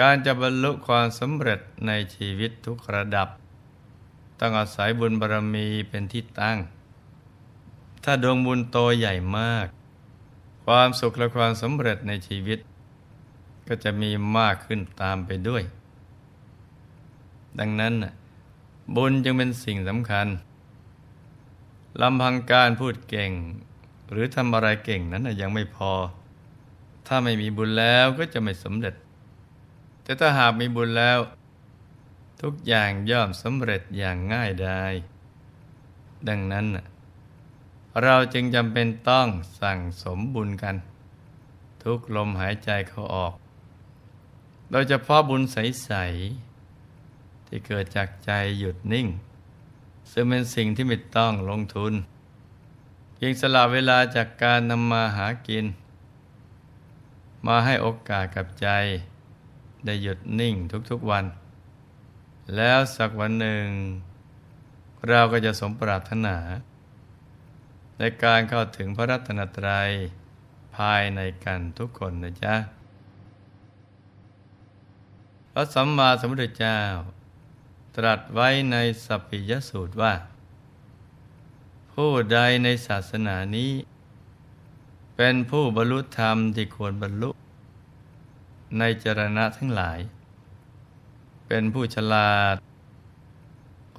การจะบรรลุความสำเร็จในชีวิตทุกระดับ ต้องอาศัยบุญบารรมีเป็นที่ตั้ง ถ้าดวงบุญโตใหญ่มาก ความสุขและความสำเร็จในชีวิต ก็จะมีมากขึ้นตามไปด้วย ดังนั้นบุญจึงเป็นสิ่งสำคัญลำพังการพูดเก่ง หรือทำอะไรเก่งนั้นยังไม่พอ ถ้าไม่มีบุญแล้วก็จะไม่สำเร็จ แต่ถ้าหากมีบุญแล้ว ทุกอย่างย่อมสำเร็จอย่างง่ายดายดังนั้น เราจึงจำเป็นต้องสั่งสมบุญกัน ทุกลมหายใจเขาออก โดยเฉพาะบุญใส ๆ ที่เกิดจากใจหยุดนิ่ง ซึ่งเป็นสิ่งที่ไม่ต้องลงทุนเพียงสละเวลาจากการนำมาหากิน มาให้โอกาสกับใจ ได้หยุดนิ่งทุกๆวัน แล้วสักวันหนึ่ง เราก็จะสมปรารถนา ในการเข้าถึงพระรัตนตรัยภายในกันทุกคนนะจ๊ะ พระสัมมาสัมพุทธเจ้า ตรัสไว้ในสัพพิยสูตรว่า ผู้ใดในศาสนานี้ เป็นผู้บรรลุธรรมที่ควรบรรลุ ในจรณะทั้งหลาย เป็นผู้ฉลาด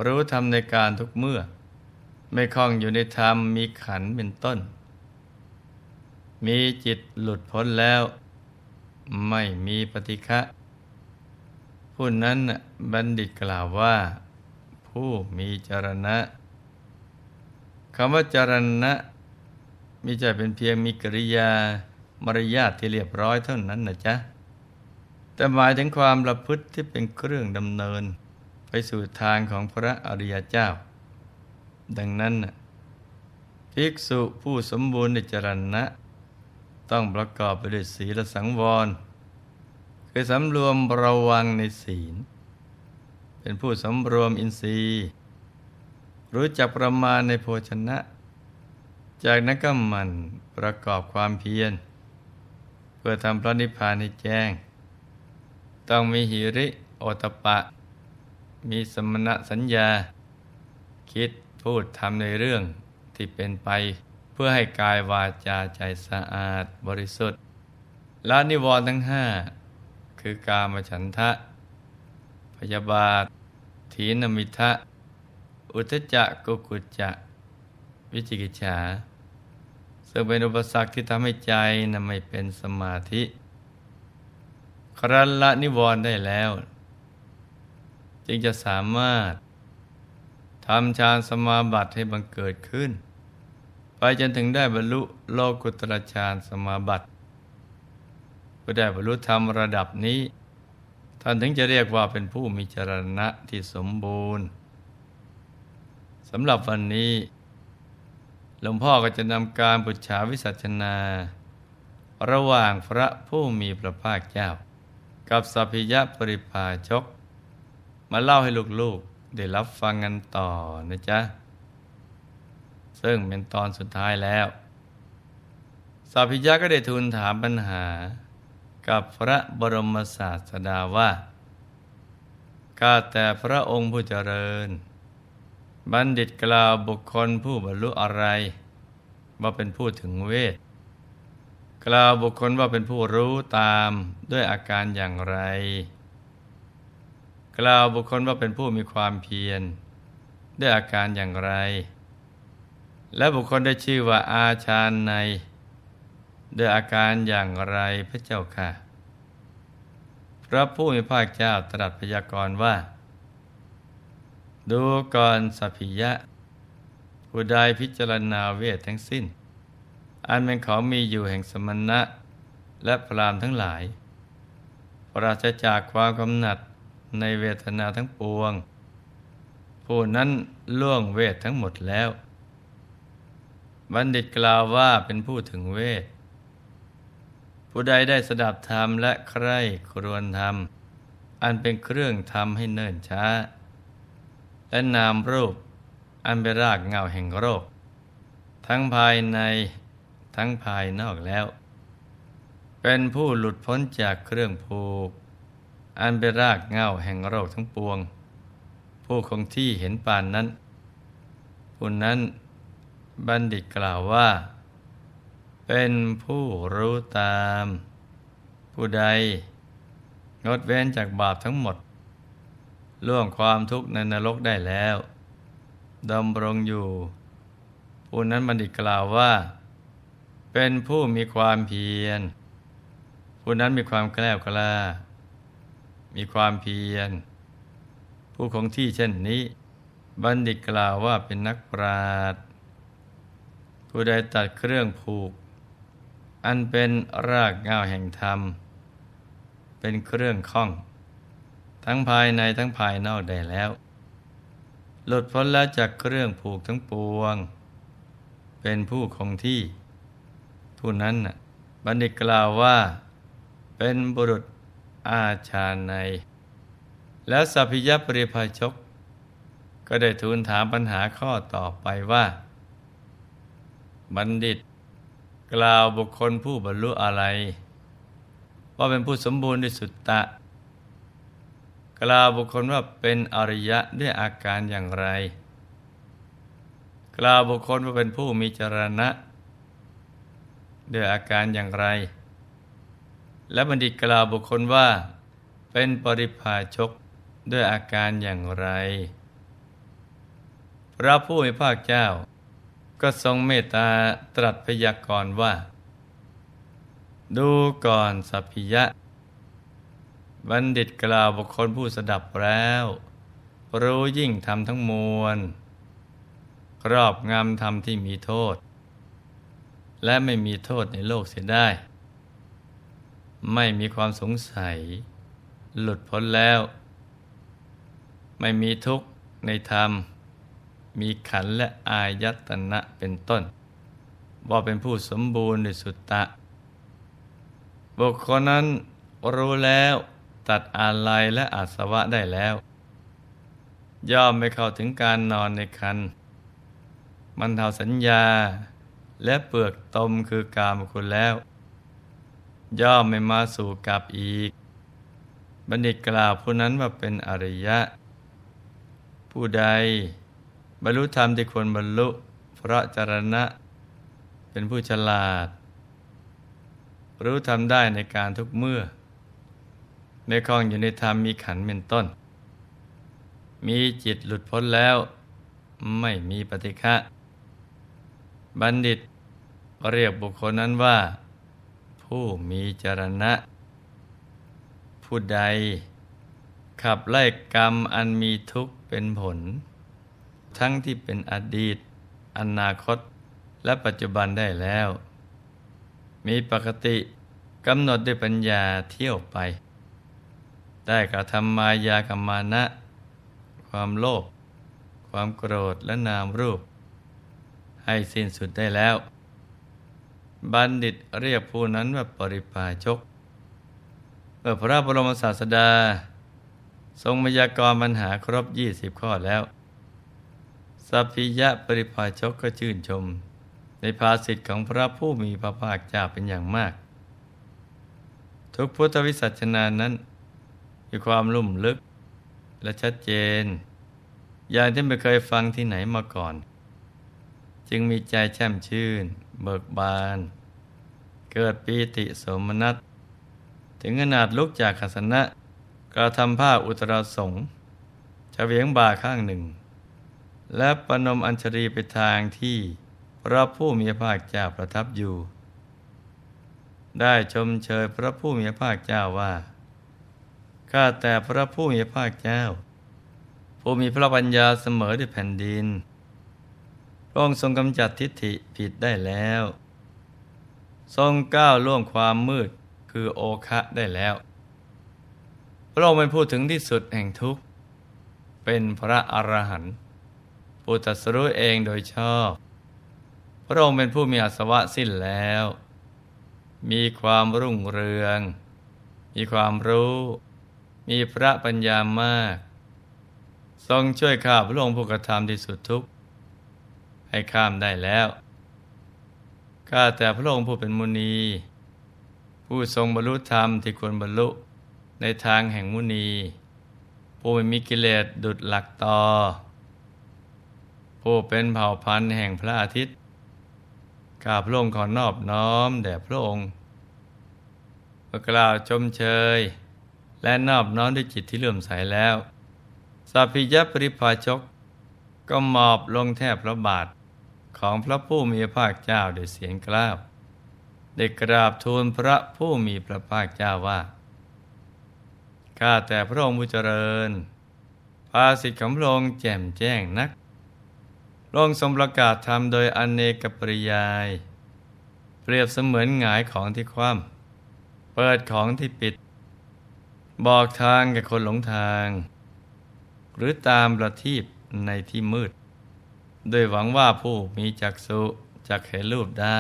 รู้ธรรมในการทุกเมื่อ ไม่คล้องอยู่ในธรรมมีขันเป็นต้น มีจิตหลุดพ้นแล้ว ไม่มีปฏิฆะผู้นั้นบัณฑิตกล่าวว่า ผู้มีจรณะคำว่าจรณะมีใจเป็นเพียงมีกริยามารยาทที่เรียบร้อยเท่านั้นนะจ๊ะ แต่หมายถึงความประพฤติที่เป็นเครื่องดำเนิน ไปสู่ทางของพระอริยเจ้า ดังนั้นภิกษุผู้สมบูรณ์ในจรณะ ต้องประกอบไปด้วยศีลสังวร คือสำรวมระวังในศีล เป็นผู้สำรวมอินทรีย์ รู้จักประมาณในโภชนะ จากนั้นก็มันประกอบความเพียร เพื่อทำพระนิพพานให้แจ้ง ต้องมีหิริโอตปะ มีสมณะสัญญา คิดพูดทำในเรื่องที่เป็นไป เพื่อให้กายวาจาใจสะอาดบริสุทธิ์ละนิวรณ์ทั้งห้าคือกามฉันทะ พยาบาท ถีนมิทะ อุทจักกุกุจจะวิจิกิจฉาซึ่งเป็นอุปสรรคที่ทำให้ใจนั้นไม่เป็นสมาธิ ครันละนิวรณ์ได้แล้ว จึงจะสามารถทำฌานสมาบัติให้บังเกิดขึ้น ไปจนถึงได้บรรลุโลกุตรฌานสมาบัติก็ได้บรรลุธรรมระดับนี้ ท่านถึงจะเรียกว่าเป็นผู้มีจรณะที่สมบูรณ์สำหรับวันนี้หลวงพ่อก็จะนำการบุชาวิสัชนา ระหว่างพระผู้มีพระภาคเจ้า กับสัพพิยะปริภาชก มาเล่าให้ลูกๆ ได้รับฟังกันต่อนะจ๊ะ ซึ่งเป็นตอนสุดท้ายแล้วสัพพิยะก็ได้ทูลถามปัญหา กับพระบรมศาสดาว่าข้าแต่พระองค์ผู้เจริญ บัณฑิตกล่าวบุคคลผู้บรรลุอะไร ว่าเป็นผู้ถึงเวท กล่าวบุคคลว่าเป็นผู้รู้ตามด้วยอาการอย่างไร กล่าวบุคคลว่าเป็นผู้มีความเพียร ด้วยอาการอย่างไร และบุคคลได้ชื่อว่าอาชาในด้วยอาการอย่างไรพระเจ้าค่ะ พระผู้มีพระเจ้าตรัสพยากรณ์ว่า ดูก่อนสัพพิยะ ผู้ใดพิจารณาเวททั้งสิ้น อันเป็นของมีอยู่แห่งสมณะ และพรามทั้งหลาย ปราศจากความกำหนัดในเวทนาทั้งปวง ผู้นั้นล่วงเวททั้งหมดแล้ว บัณฑิตกล่าวว่าเป็นผู้ถึงเวท ผู้ใดได้สดับธรรมและใคร่ครวญธรรม อันเป็นเครื่องทำให้เนิ่นช้า และนามรูปอันเป็นรากเงาแห่งโรค ทั้งภายใน ทั้งภายนอกแล้ว เป็นผู้หลุดพ้นจากเครื่องผูก อันเป็นรากเงาแห่งโรคทั้งปวง ผู้คงที่เห็นปานนั้นผู้นั้นบัณฑิตกล่าวว่า เป็นผู้รู้ตาม ผู้ใด งดเว้นจากบาปทั้งหมด ล่วงความทุกข์ในนรกได้แล้วดำรงอยู่ผู้นั้นบัณฑิตกล่าวว่า เป็นผู้มีความเพียร ผู้นั้นมีความแกล้วกล้า มีความเพียร ผู้คงที่เช่นนี้ บัณฑิตกล่าวว่าเป็นนักปราชญ์ผู้ใดตัดเครื่องผูก อันเป็นรากเงาแห่งธรรม เป็นเครื่องข้อง ทั้งภายในทั้งภายนอกได้แล้ว หลุดพ้นแล้วจากเครื่องผูกทั้งปวง เป็นผู้คงที่ ผู้นั้นบัณฑิตกล่าวว่า เป็นบุรุษอาชาใน แล้วสัพพิยปริภาชก ก็ได้ทูลถามปัญหาข้อต่อไปว่า บัณฑิต กล่าวบุคคลผู้บรรลุอะไร ว่าเป็นผู้สมบูรณ์ด้วยสุตตะ กล่าวบุคคลว่าเป็นอริยะด้วยอาการอย่างไร กล่าวบุคคลว่าเป็นผู้มีจรณะ ด้วยอาการอย่างไร และบัณฑิตกล่าวบุคคลว่า เป็นปริพาชกด้วยอาการอย่างไร พระผู้มีภาคเจ้า ก็ทรงเมตตาตรัสพยากรณ์ว่า ดูก่อนสัพพิยะ บัณฑิตกล่าวบุคคลผู้สดับแล้ว รู้ยิ่งทำทั้งมวล ครอบงำธรรมที่มีโทษ และไม่มีโทษในโลกเสียได้ ไม่มีความสงสัย หลุดพ้นแล้ว ไม่มีทุกข์ในธรรม มีขันและอายตนะเป็นต้น ว่าเป็นผู้สมบูรณ์ในสุตตะ บุคคลนั้นรู้แล้วตัดอาลัยและอาสวะได้แล้ว ย่อมไม่เข้าถึงการนอนในคันมันเท่าสัญญา และเปลือกตมคือกามคุณแล้ว ย่อมไม่มาสู่กับอีก บัณฑิตกล่าวผู้นั้นว่าเป็นอริยะ ผู้ใด บรรลุธรรมที่ควรบรรลุเพราะจรณะ เป็นผู้ฉลาด รู้ทำได้ในการทุกเมื่อในคลองอยู่ในธรรมมีขันเป็นต้น มีจิตหลุดพ้นแล้ว ไม่มีปฏิฆะบัณฑิต เรียกบุคคลนั้นว่า ผู้มีจรณะ ผู้ใด ขับไล่กรรมอันมีทุกข์เป็นผล ทั้งที่เป็นอดีต อนาคต และปัจจุบันได้แล้ว มีปกติกำหนดด้วยปัญญาเที่ยวไป ได้กระทำมายากรรมานะ ความโลภความโกรธและนามรูป ให้สิ้นสุดได้แล้ว บัณฑิตเรียกผู้นั้นว่าปริพาชกเมื่อพระบรมศาสดา ทรงมยากรปัญหาครบยี่สิบข้อแล้วสัพพิยะปริภาชกก็ชื่นชม ในภาสิทธิ์ของพระผู้มีพระภาคเจ้าเป็นอย่างมาก ทุกพุทธวิสัชนานั้น มีความลุ่มลึกและชัดเจน อย่างที่ไม่เคยฟังที่ไหนมาก่อน จึงมีใจแช่มชื่น เบิกบาน เกิดปีติสมนัตถึงขนาดลุกจากขสนะกระทำผ้าอุตราสงเฉวียงบ่าข้างหนึ่ง และปนมอัญชรีไปทางที่พระผู้มีพระภาคเจ้าประทับอยู่ ได้ชมเชยพระผู้มีพระภาคเจ้าว่า ข้าแต่พระผู้มีพระภาคเจ้า ผู้มีพระปัญญาเสมอด้วยแผ่นดิน พระองค์ทรงกำจัดทิฏฐิผิดได้แล้ว ทรงก้าวล่วงความมืดคือโอคะได้แล้ว พระองค์เป็นผู้ถึงที่สุดแห่งทุกข์ เป็นพระอรหันต์ผู้ตรัสรู้เองโดยชอบ พระองค์เป็นผู้มีอาสวะสิ้นแล้ว มีความรุ่งเรือง มีความรู้ มีพระปัญญามาก ทรงช่วยข้าพระองค์ผู้กระทำที่สุดทุกข์ ให้ข้ามได้แล้ว ข้าแต่พระองค์ผู้เป็นมุนี ผู้ทรงบรรลุธรรมที่ควรบรรลุในทางแห่งมุนี ผู้ไม่มีกิเลสดุดหลักต่อผู้เป็นเผ่าพันธุ์แห่งพระอาทิตย์ข้าพระองค์ขอนอบน้อมแด่พระองค์เมื่อกล่าวชมเชย และนอบน้อมด้วยจิตที่เลื่อมใสแล้วสัพพิยปริภาชกก็มอบลงแทบพระบาท ของพระผู้มีพระภาคเจ้าด้วยเสียงกล้าวได้กราบทูลพระผู้มีพระภาคเจ้าว่าข้าแต่พระองค์ผู้เจริญ ภาสิทธิของพระองค์แจ่มแจ้งนักพระองค์ทรงประกาศธรรมโดยอเนกปริยาย เปรียบเสมือนหงายของที่คว่ำเปิดของที่ปิด บอกทางแก่คนหลงทาง หรือตามประทีปในที่มืด โดยหวังว่าผู้มีจักษุจักเห็นรูปได้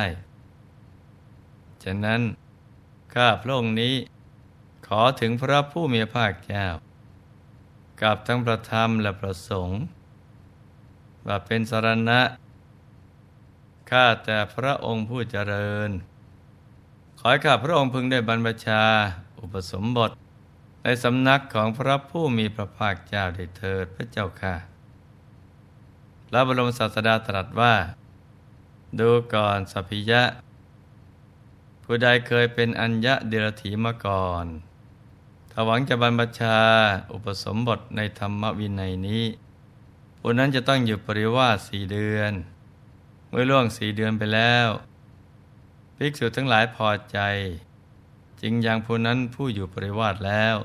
ฉะนั้น ข้าพระองค์นี้ ขอถึงพระผู้มีพระภาคเจ้า กับทั้งประธรรมและประสงค์ ว่าเป็นสารณะ ข้าแต่พระองค์ผู้เจริญ ขอให้ข้าพระองค์พึงได้บรรพชาอุปสมบทในสำนักของพระผู้มีพระภาคเจ้าได้เถิดพระเจ้าค่ะ พระบรมศาสดาตรัสว่า ดูก่อนสัพพิยะ ผู้ใดเคยเป็นอัญญะเดรถีมาก่อนถ้าหวังจะบรรพชาอุปสมบทในธรรมวินัยนี้ผู้นั้นจะต้องอยู่ปริวาสสี่เดือน เมื่อล่วงสี่เดือนไปแล้วภิกษุทั้งหลายพอใจ จึงยังผู้นั้นผู้อยู่ปริวาสแล้ว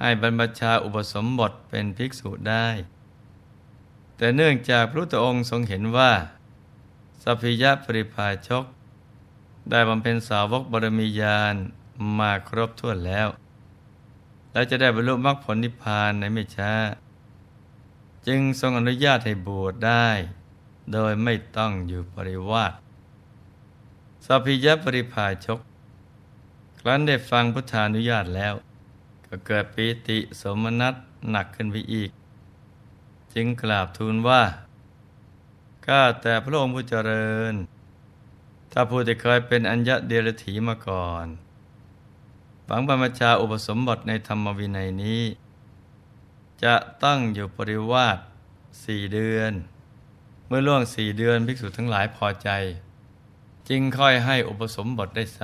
ให้บรรพชาอุปสมบทเป็นภิกษุได้ แต่เนื่องจากพระพุทธองค์ทรงเห็นว่าสัพพิยะปริภาชก ได้บำเพ็ญสาวกบรมียานมาครบถ้วนแล้ว และจะได้บรรลุมรรคผลนิพพานในไม่ช้า จึงทรงอนุญาตให้บวชได้ โดยไม่ต้องอยู่ปริวาสสัพพิยปริภาชก ครั้นได้ฟังพุทธานุญาตแล้ว ก็เกิดปีติสมนัตหนักขึ้นไปอีก จึงกราบทูลว่าข้าแต่พระองค์ผู้เจริญ ถ้าผู้ที่เคยเป็นอัญญะเดรถีมาก่อนฝังบรรมชาอุปสมบทในธรรมวินัยนี้ จะตั้งอยู่ปริวาสสี่เดือน เมื่อล่วงสี่เดือนภิกษุทั้งหลายพอใจ จึงค่อยให้อุปสมบทได้ไซ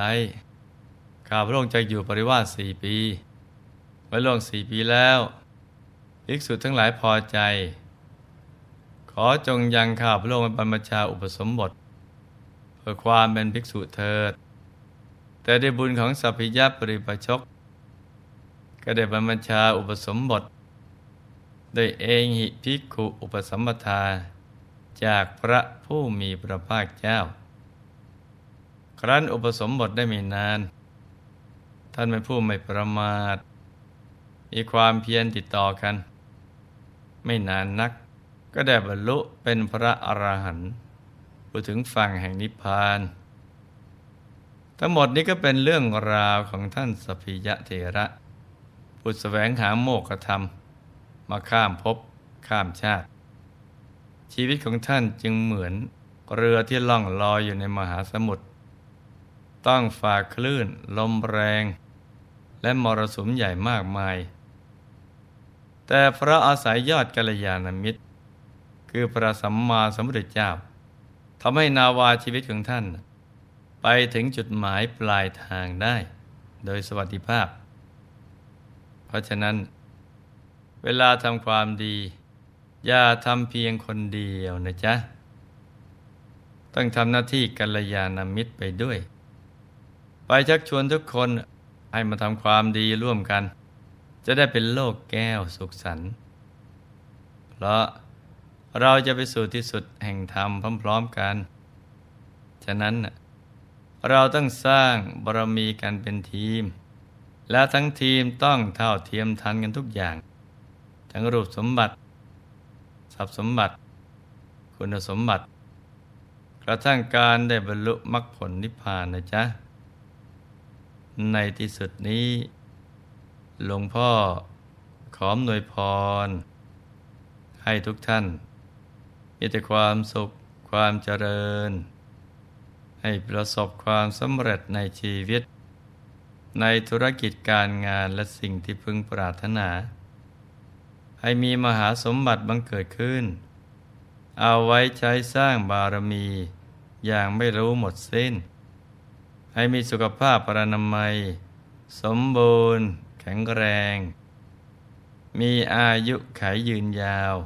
ข้าพระองค์จะอยู่ปริวาสสี่ปี เมื่อล่วงสี่ปีแล้ว ภิกษุทั้งหลายพอใจ ขอจงยังข้าพระองค์บรรพชาอุปสมบท เพื่อความเป็นภิกษุเถิด แต่ได้บุญของสัพพิยปริปชก ก็ได้บรรพชาอุปสมบทโดยเองหิภิกขุอุปสมปทา จากพระผู้มีพระภาคเจ้า ครั้นอุปสมบทได้ไม่นาน ท่านเป็นผู้ไม่ประมาทมีความเพียรติดต่อกัน ไม่นานนัก ก็ได้บรรลุเป็นพระอรหันต์ผู้ถึงฝั่งแห่งนิพพาน ทั้งหมดนี้ก็เป็นเรื่องราวของท่านสพิยะเถระผู้แสวงหาโมกขธรรม มาข้ามภพข้ามชาติ ชีวิตของท่านจึงเหมือนเรือที่ล่องลอยอยู่ในมหาสมุทรต้องฝ่าคลื่น ลมแรง และมรสุมใหญ่มากมาย แต่พระอาศัยยอดกัลยาณมิตร คือพระสัมมาสัมพุทธเจ้าทำให้นาวาชีวิตของท่าน ไปถึงจุดหมายปลายทางได้ โดยสวัสดิภาพ เพราะฉะนั้น เวลาทำความดี อย่าทำเพียงคนเดียวนะจ๊ะ ต้องทำหน้าที่กัลยาณมิตรไปด้วย ไปชักชวนทุกคนให้มาทำความดีร่วมกัน จะได้เป็นโลกแก้วสุขสันต์เพราะเราจะไปสู่ที่สุดแห่งธรรมพร้อมๆกัน ฉะนั้น เราต้องสร้างบารมีกันเป็นทีม และทั้งทีมต้องเท่าเทียมทันกันทุกอย่าง ทั้งรูปสมบัติ ทรัพย์สมบัติ คุณสมบัติ กระทั่งการได้บรรลุมรรคผลนิพพานนะจ๊ะ ในที่สุดนี้ หลวงพ่อขอมหน่วยพร ให้ทุกท่าน มีแต่ความสุขความเจริญ ให้ประสบความสำเร็จในชีวิต ในธุรกิจการงานและสิ่งที่พึงปรารถนา ให้มีมหาสมบัติบังเกิดขึ้น เอาไว้ใช้สร้างบารมีอย่างไม่รู้หมดสิ้น ให้มีสุขภาพปรนามัย สมบูรณ์ แข็งแรง มีอายุขายยืนยาว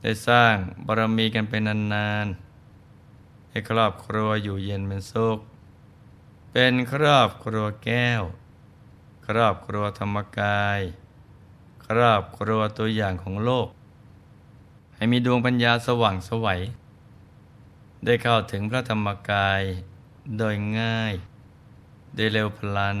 ได้สร้างบารมีกันเป็นนานๆ ให้ครอบครัวอยู่เย็นเป็นสุข เป็นครอบครัวแก้ว ครอบครัวธรรมกาย ครอบครัวตัวอย่างของโลก ให้มีดวงปัญญาสว่างสวัย ได้เข้าถึงพระธรรมกายโดยง่าย ได้เร็วพลัน